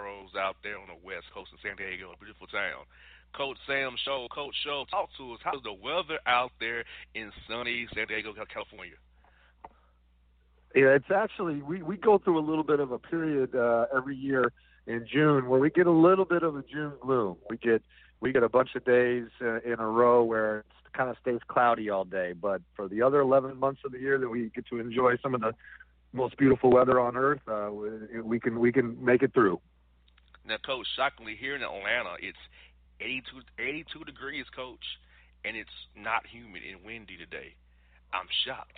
Diego out there on the west coast of San Diego, a beautiful town. Coach Sam Scholl, Coach Scholl, talk to us. How's the weather out there in sunny San Diego, California? Yeah, it's actually we we go through a little bit of a period uh, every year in June where we get a little bit of a June gloom. We get we get a bunch of days uh, in a row where it kind of stays cloudy all day. But for the other 11 months of the year that we get to enjoy some of the most beautiful weather on earth, uh, we can we can make it through. Now, Coach, shockingly here in Atlanta, it's 82, 82 degrees, Coach, and it's not humid and windy today. I'm shocked.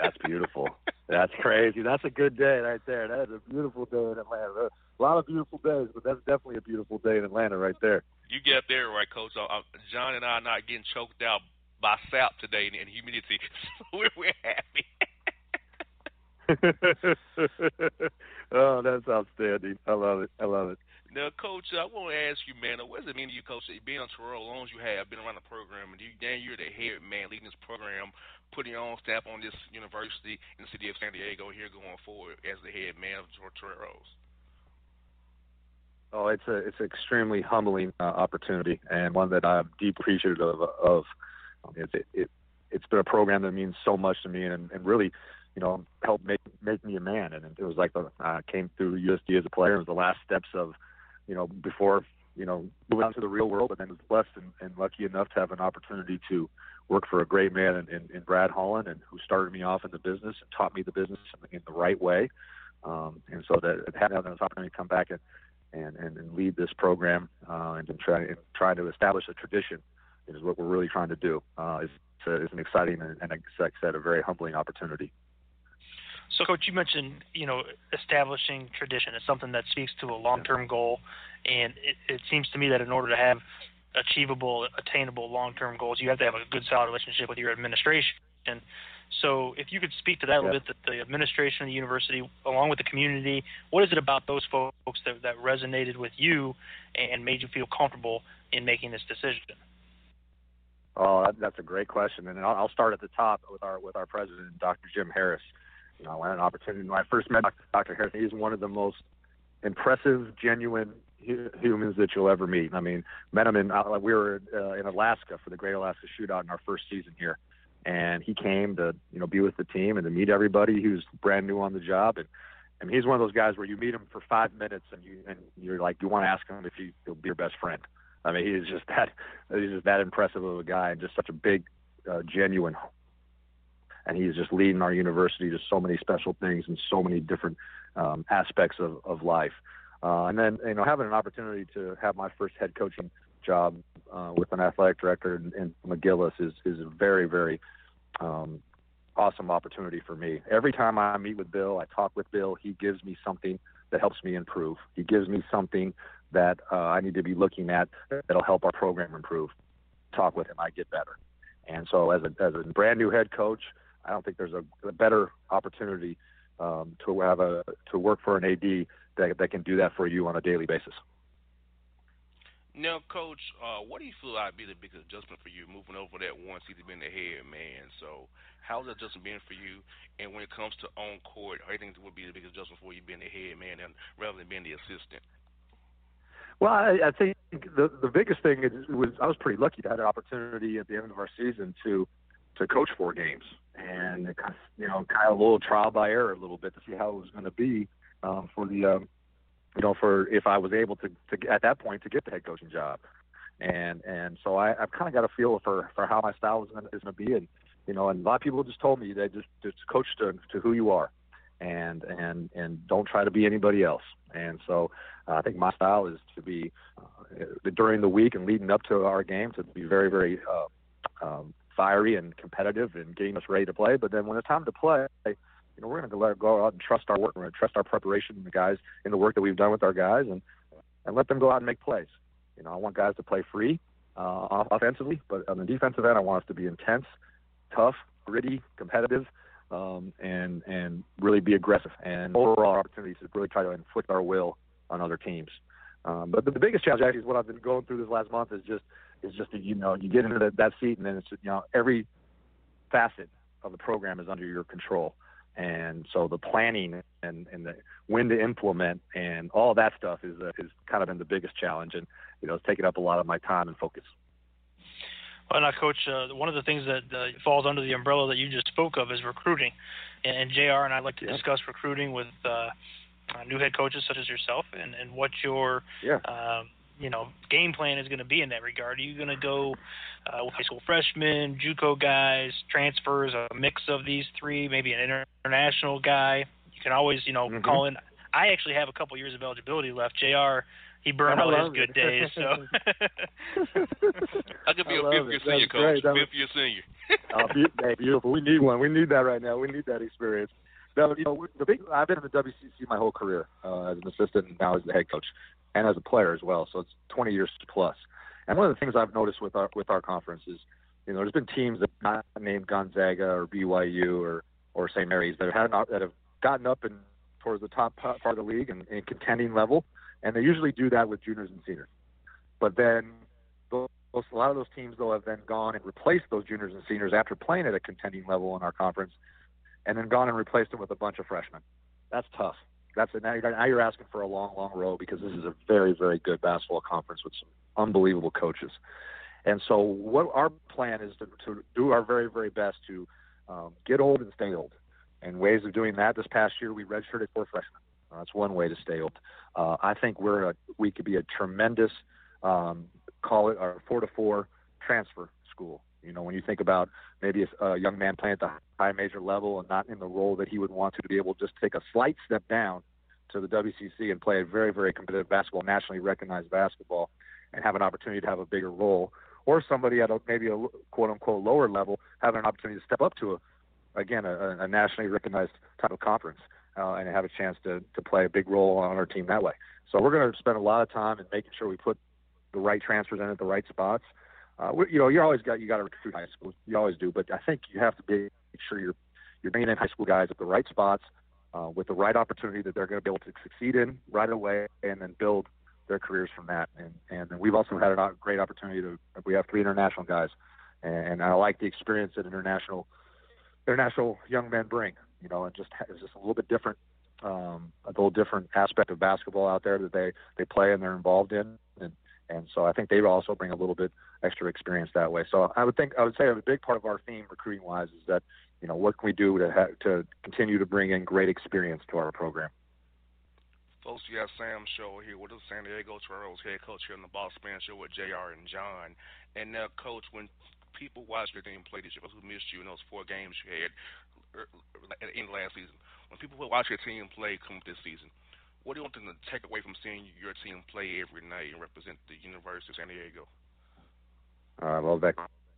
That's beautiful. that's crazy. That's a good day right there. That is a beautiful day in Atlanta. A lot of beautiful days, but that's definitely a beautiful day in Atlanta right there. You get there right, Coach. Uh, uh John and I are not getting choked out by sap today and humidity, so we're, we're happy. oh, that's outstanding. I love it. I love it. Now, Coach, I want to ask you, man, what does it mean to you, Coach, being on Terrell, as long as you have been around the program, and you, Dan, you're the head man leading this program, putting your own stamp on this university in the city of San Diego here going forward as the head man of Toreros? Oh, it's a it's an extremely humbling uh, opportunity and one that I'm deep appreciative of. of. It's it, it it's been a program that means so much to me and, and really you know, helped make make me a man. And it was like the uh, came through USD as a player. It was the last steps of, you know, before you know moving out to the real world. But then was blessed and, and lucky enough to have an opportunity to work for a great man in, in, in Brad Holland, and who started me off in the business and taught me the business in, in the right way. Um, and so that having this opportunity to come back and and, and, and lead this program uh, and, and try and try to establish a tradition is what we're really trying to do. Uh, is, is an exciting and, and, like I said, a very humbling opportunity. So, Coach, you mentioned you know establishing tradition is something that speaks to a long-term goal, and it, it seems to me that in order to have achievable, attainable long-term goals, you have to have a good, solid relationship with your administration. And so, if you could speak to that a little bit, the, the administration of the university, along with the community, what is it about those folks that, that resonated with you and made you feel comfortable in making this decision? Oh, that's a great question, and I'll start at the top with our with our president, Dr. Jim Harris. You know, I had an opportunity when I first met Dr. Harris. He's one of the most impressive, genuine humans that you'll ever meet. I mean, met him in uh, we were uh, in Alaska for the Great Alaska Shootout in our first season here, and he came to you know be with the team and to meet everybody who's brand new on the job. And I mean, he's one of those guys where you meet him for five minutes and you and you're like, you want to ask him if he, he'll be your best friend. I mean, he's just that he's just that impressive of a guy and just such a big, uh, genuine. And he's just leading our university to so many special things and so many different um, aspects of, of life. Uh, and then, you know, having an opportunity to have my first head coaching job uh, with an athletic director in, in McGillis is is a very, very um, awesome opportunity for me. Every time I meet with Bill, I talk with Bill. He gives me something that helps me improve. He gives me something that uh, I need to be looking at that'll help our program improve. Talk with him, I get better. And so, as a as a brand new head coach, I don't think there's a, a better opportunity um, to have a to work for an AD that that can do that for you on a daily basis. Now, Coach, uh, what do you feel like be the biggest adjustment for you moving over that one season being the head man? So, how's that adjustment been for you? And when it comes to on court, you think would be the biggest adjustment for you being the head man and rather than being the assistant? Well, I, I think the the biggest thing is, was I was pretty lucky to have an opportunity at the end of our season to to coach four games, and you know kind of a little trial by error a little bit to see how it was going to be um, for the um, you know for if I was able to to at that point to get the head coaching job, and and so I, I've kind of got a feel for for how my style is going is to be, and you know, and a lot of people just told me they just just coach to to who you are, and and and don't try to be anybody else. And so uh, I think my style is to be uh, during the week and leading up to our game to be very very uh, um, fiery and competitive and getting us ready to play. But then when it's time to play, you know, we're going to let go out and trust our work. We're trust our preparation and the guys in the work that we've done with our guys and and let them go out and make plays. You know, I want guys to play free uh, offensively, but on the defensive end, I want us to be intense, tough, gritty, competitive, um, and and really be aggressive and overall opportunities to really try to inflict our will on other teams. Um, but the, the biggest challenge actually is what I've been going through this last month is just is just that you know you get into the, that seat and then it's you know every facet of the program is under your control. And so the planning and, and the when to implement and all that stuff is uh, is kind of been the biggest challenge, and you know it's taken up a lot of my time and focus. Well, now, Coach, uh, one of the things that uh, falls under the umbrella that you just spoke of is recruiting. And, and JR and I like to yeah. discuss recruiting with uh, uh, new head coaches such as yourself and, and what your yeah. um, you know game plan is going to be in that regard. Are you going to go uh, with high school freshmen, JUCO guys, transfers, a mix of these three, maybe an international guy? You can always you know mm-hmm. call in. I actually have a couple years of eligibility left. Jr he burned all his good days. So I could be I a fifth year senior coach. Fifth year senior. oh, beautiful. We need one. We need that right now. We need that experience. No, you know, the big. I've been in the WCC my whole career uh, as an assistant, and now as the head coach, and as a player as well. So it's 20 years plus. And one of the things I've noticed with our with our conference is, you know, there's been teams that not named Gonzaga or BYU or or St. Mary's that have that have gotten up and towards the top part of the league and, and contending level and they usually do that with juniors and seniors. But then those, a lot of those teams though have then gone and replaced those juniors and seniors after playing at a contending level in our conference, and then gone and replaced them with a bunch of freshmen. That's tough. That's a, now, you're, now you're asking for a long, long row because this is a very, very good basketball conference with some unbelievable coaches. And so, what our plan is to, to do our very, very best to um, get old and stay old. And ways of doing that, this past year we redshirted four freshmen. Uh, that's one way to stay old. Uh, I think we're a, we could be a tremendous um, call it our four to four transfer school. You know, when you think about maybe a, a young man playing at the high major level and not in the role that he would want to, to be able to just take a slight step down to the WCC and play a very, very competitive basketball, nationally recognized basketball, and have an opportunity to have a bigger role, or somebody at a, maybe a quote unquote lower level having an opportunity to step up to a, again a, a nationally recognized type of conference uh, and have a chance to to play a big role on our team that way. So we're going to spend a lot of time in making sure we put the right transfers in at the right spots. Uh, you know, you always got you got to recruit high school. You always do, but I think you have to be make sure you're you're bringing in high school guys at the right spots uh, with the right opportunity that they're going to be able to succeed in right away, and then build their careers from that. And and we've also had a great opportunity to we have three international guys, and I like the experience that international international young men bring. You know, and just it's just a little bit different, um, a little different aspect of basketball out there that they they play and they're involved in, and and so I think they also bring a little bit extra experience that way. So I would think I would say a big part of our theme recruiting wise is that you know what can we do to ha- to continue to bring in great experience to our program. Folks, you got Sam Scholl here with the San Diego Toreros head coach here in the Boss Man Show with JR and John. And now, coach, when people watch your team play this year, who missed you in those four games you had at the end of last season, when people watch your team play come this season, what do you want them to take away from seeing your team play every night and represent the University of San Diego? I love that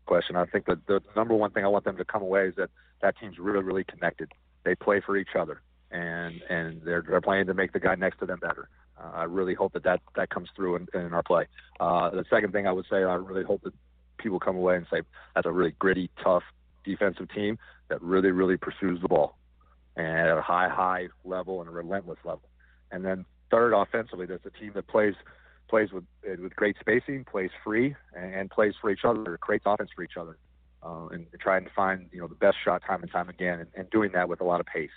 question. I think that the number one thing I want them to come away is that that team's really, really connected. They play for each other, and and they're they're playing to make the guy next to them better. Uh, I really hope that that, that comes through in, in our play. Uh, the second thing I would say, I really hope that people come away and say that's a really gritty, tough defensive team that really, really pursues the ball and at a high, high level and a relentless level. And then third, offensively, that's a team that plays plays with with great spacing, plays free, and, and plays for each other, creates offense for each other, uh, and trying to find you know the best shot time and time again, and, and doing that with a lot of pace.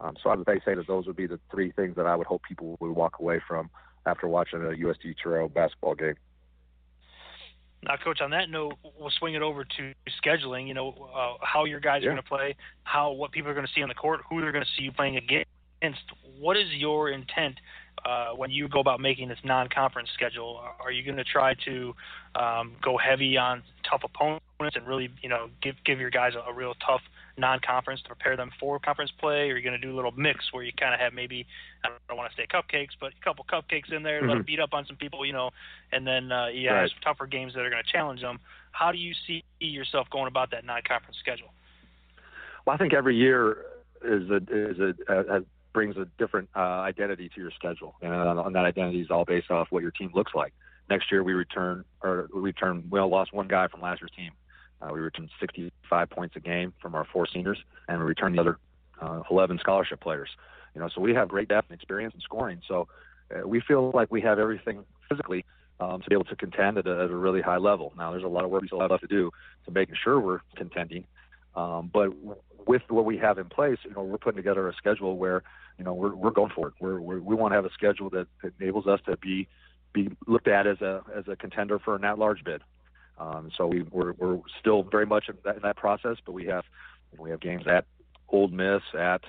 Um, so I would say that those would be the three things that I would hope people would walk away from after watching a USD Torero basketball game. Now, coach, on that note, we'll swing it over to scheduling. You know, uh, how your guys yeah. are going to play, how what people are going to see on the court, who they're going to see you playing against. What is your intent uh, when you go about making this non-conference schedule? Are you going to try to um, go heavy on tough opponents and really, you know, give give your guys a, a real tough non-conference to prepare them for conference play? Or are you going to do a little mix where you kind of have maybe I don't want to say cupcakes, but a couple cupcakes in there, mm-hmm. let them beat up on some people, you know, and then uh, you right. have some tougher games that are going to challenge them. How do you see yourself going about that non-conference schedule? Well, I think every year is a is a, a, a brings a different uh, identity to your schedule, and, uh, and that identity is all based off what your team looks like. Next year, we return or we return. We lost one guy from last year's team. Uh, we returned 65 points a game from our four seniors, and we returned the other uh, 11 scholarship players. You know, so we have great depth and experience in scoring. So uh, we feel like we have everything physically um, to be able to contend at a, at a really high level. Now, there's a lot of work we still have left to do to making sure we're contending. Um, but with what we have in place, you know, we're putting together a schedule where you know we're we're going for it. We're, we're we want to have a schedule that enables us to be be looked at as a as a contender for an at-large bid. Um, so we we're we're still very much in that, in that process, but we have we have games at Ole Miss at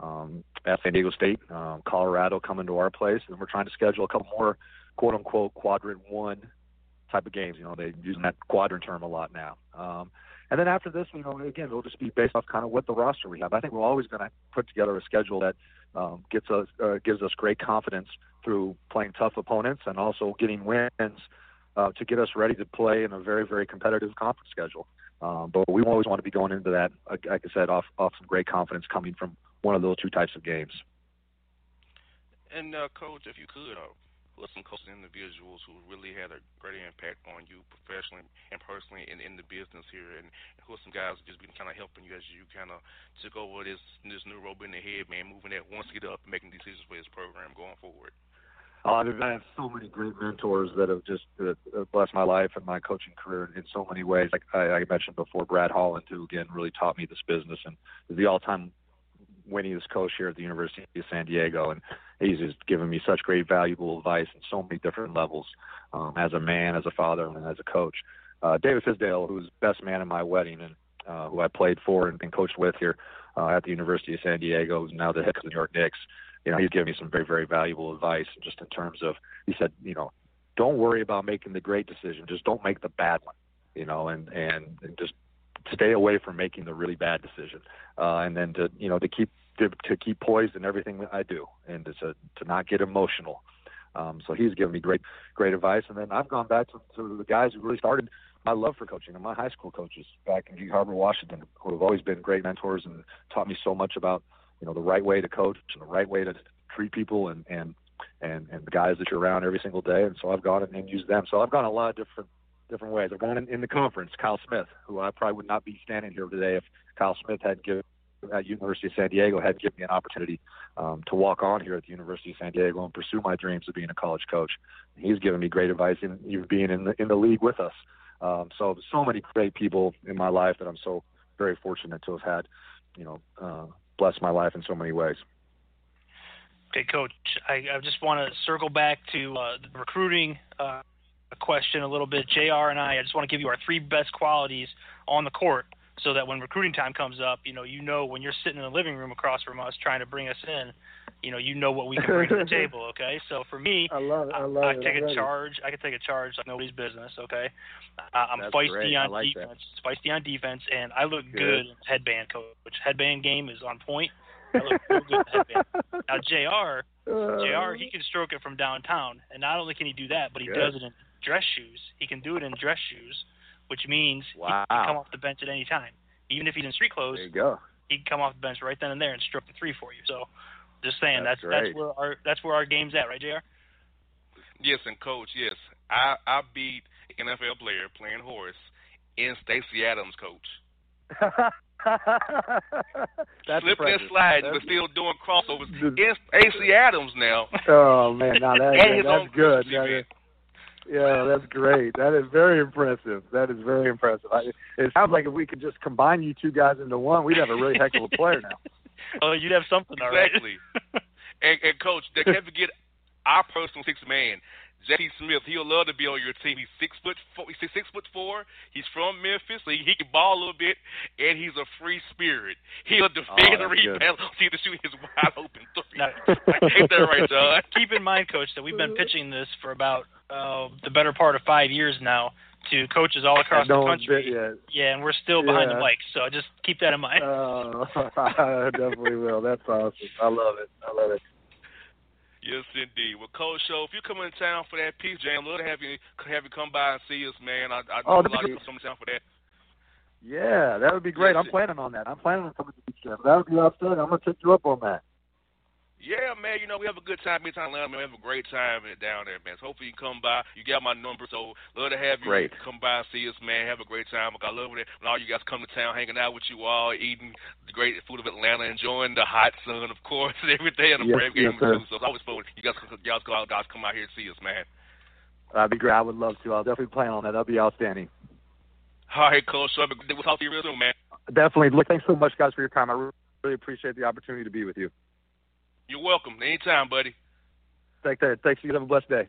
um, at San Diego State, um, Colorado coming to our place, and we're trying to schedule a couple more quote unquote quadrant one type of games. You know, they're using that quadrant term a lot now. Um, and then after this, you know, again, it'll just be based off kind of what the roster we have. I think we're always going to put together a schedule that um, gets us uh, gives us great confidence through playing tough opponents and also getting wins uh, to get us ready to play in a very very competitive conference schedule. Um, but we always want to be going into that, like I said, off off some great confidence coming from one of those two types of games. And uh, coach, if you could, uh, who are some coaches and individuals who really had a great impact on you professionally and personally and in the business here, and who are some guys just been kind of helping you as you kind of took over this this new role in the head, man, moving that one seat up, and making decisions for his program going forward. Uh, I have so many great mentors that have just uh, blessed my life and my coaching career in so many ways. Like I, I mentioned before, Brad Holland, who again really taught me this business and is the all-time winningest coach here at the University of San Diego, and he's just given me such great, valuable advice in so many different levels, um, as a man, as a father, and as a coach. Uh, David Fizdale, who's best man in my wedding, and uh, who I played for and, and coached with here uh, at the University of San Diego, who's now the head of the New York Knicks. You know, he's given me some very, very valuable advice, just in terms of, he said, you know, don't worry about making the great decision, just don't make the bad one. You know, and and, and just stay away from making the really bad decision, uh, and then to you know to keep to, to keep poised in everything that I do, and to to not get emotional, Um, so he's given me great great advice. And then I've gone back to, to the guys who really started my love for coaching and my high school coaches back in Gig Harbor, Washington, who have always been great mentors and taught me so much about you know the right way to coach and the right way to treat people and and and and the guys that you're around every single day. And so I've gone and used them. So I've gone a lot of different different ways. I've gone in, in the conference. Kyle Smith, who I probably would not be standing here today if Kyle Smith had given at University of San Diego had given me an opportunity um, to walk on here at the University of San Diego and pursue my dreams of being a college coach. He's given me great advice in even being in the in the league with us. Um, so so many great people in my life that I'm so very fortunate to have had, you know, uh, blessed my life in so many ways. Okay, Coach. I, I just want to circle back to uh, the recruiting uh, question a little bit. Jr. and I, I just want to give you our three best qualities on the court so that when recruiting time comes up, you know, you know when you're sitting in the living room across from us trying to bring us in, you know, you know what we can bring to the table. Okay, so for me, I love it. I love I, I it. take I'm a charge. I can take a charge like nobody's business. Okay, uh, I'm That's feisty great. On like that. defense. Feisty on defense, and I look Good. good in headband coach. Headband game is on point. I look real good in headband. Now Jr. Uh, Jr. He can stroke it from downtown, and not only can he do that, but he Good. does it in dress shoes. He can do it in dress shoes, which means Wow. he can come off the bench at any time. Even if he's in street clothes, There you go. he can come off the bench right then and there and stroke the three for you. So, just saying That's that's that's, where our that's where our game's at, right, Jr. Yes, and coach, yes, I I beat NFL player playing horse in Stacy Adams, coach. That's Slipping and impressive. sliding, That's- but still doing crossovers. in AC Adams now. Oh man, now that, And his that's good. coach, That man. is- yeah, that's great. That is very impressive. That is very impressive. I, it sounds like if we could just combine you two guys into one, we'd have a really heck of a player now. Oh, you'd have something, all right. Exactly. and, and coach, they can't forget our personal six man, J.T. Smith. He'll love to be on your team. He's six foot four. He's six foot four. He's from Memphis, so he, he can ball a little bit, and he's a free spirit. He'll defend Oh, and that's good. rebound. See to shoot his wide open three. Now, Ain't that right, John? keep in mind, Coach, that we've been pitching this for about uh, the better part of five years now to coaches all across And no the one's country. yet. Yeah, and we're still behind the Yeah. mic, so just keep that in mind. Oh, I definitely will. That's awesome. I love it. I love it. Yes, indeed. Well, Coach, so if you come in town for that Peach Jam, love to have you have you come by and see us, man. I, I Oh, lot of that'd come in town for that. Yeah, that would be great. Yes, I'm planning on that. I'm planning on coming to the gym. That would be outstanding. I'm gonna take you up on that. Yeah, man. You know we have a good time anytime Atlanta. Man, we have a great time down there, man. So hopefully you come by. You got my number, so love to have you Great. come by and see us, man. Have a great time. Like, I love it when all you guys come to town, hanging out with you all, eating the great food of Atlanta, enjoying the hot sun, of course, every day in the Yes, Brave yes, game too. So it's always fun. You guys, you guys go out, guys come out here and see us, man. That'd be great. I would love to. I'll definitely plan on that. That'd be outstanding. All right, Coach. So we'll talk to you real soon, man. Definitely. Look, thanks so much, guys, for your time. I really appreciate the opportunity to be with you. You're welcome. Anytime, buddy. Take care. Thanks. You have a blessed day.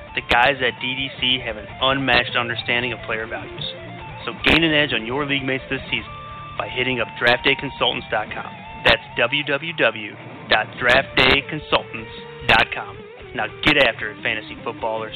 the guys at DDC have an unmatched understanding of player values. So gain an edge on your league mates this season by hitting up draftdayconsultants.com. That's www.draftdayconsultants.com. Now get after it, fantasy footballers.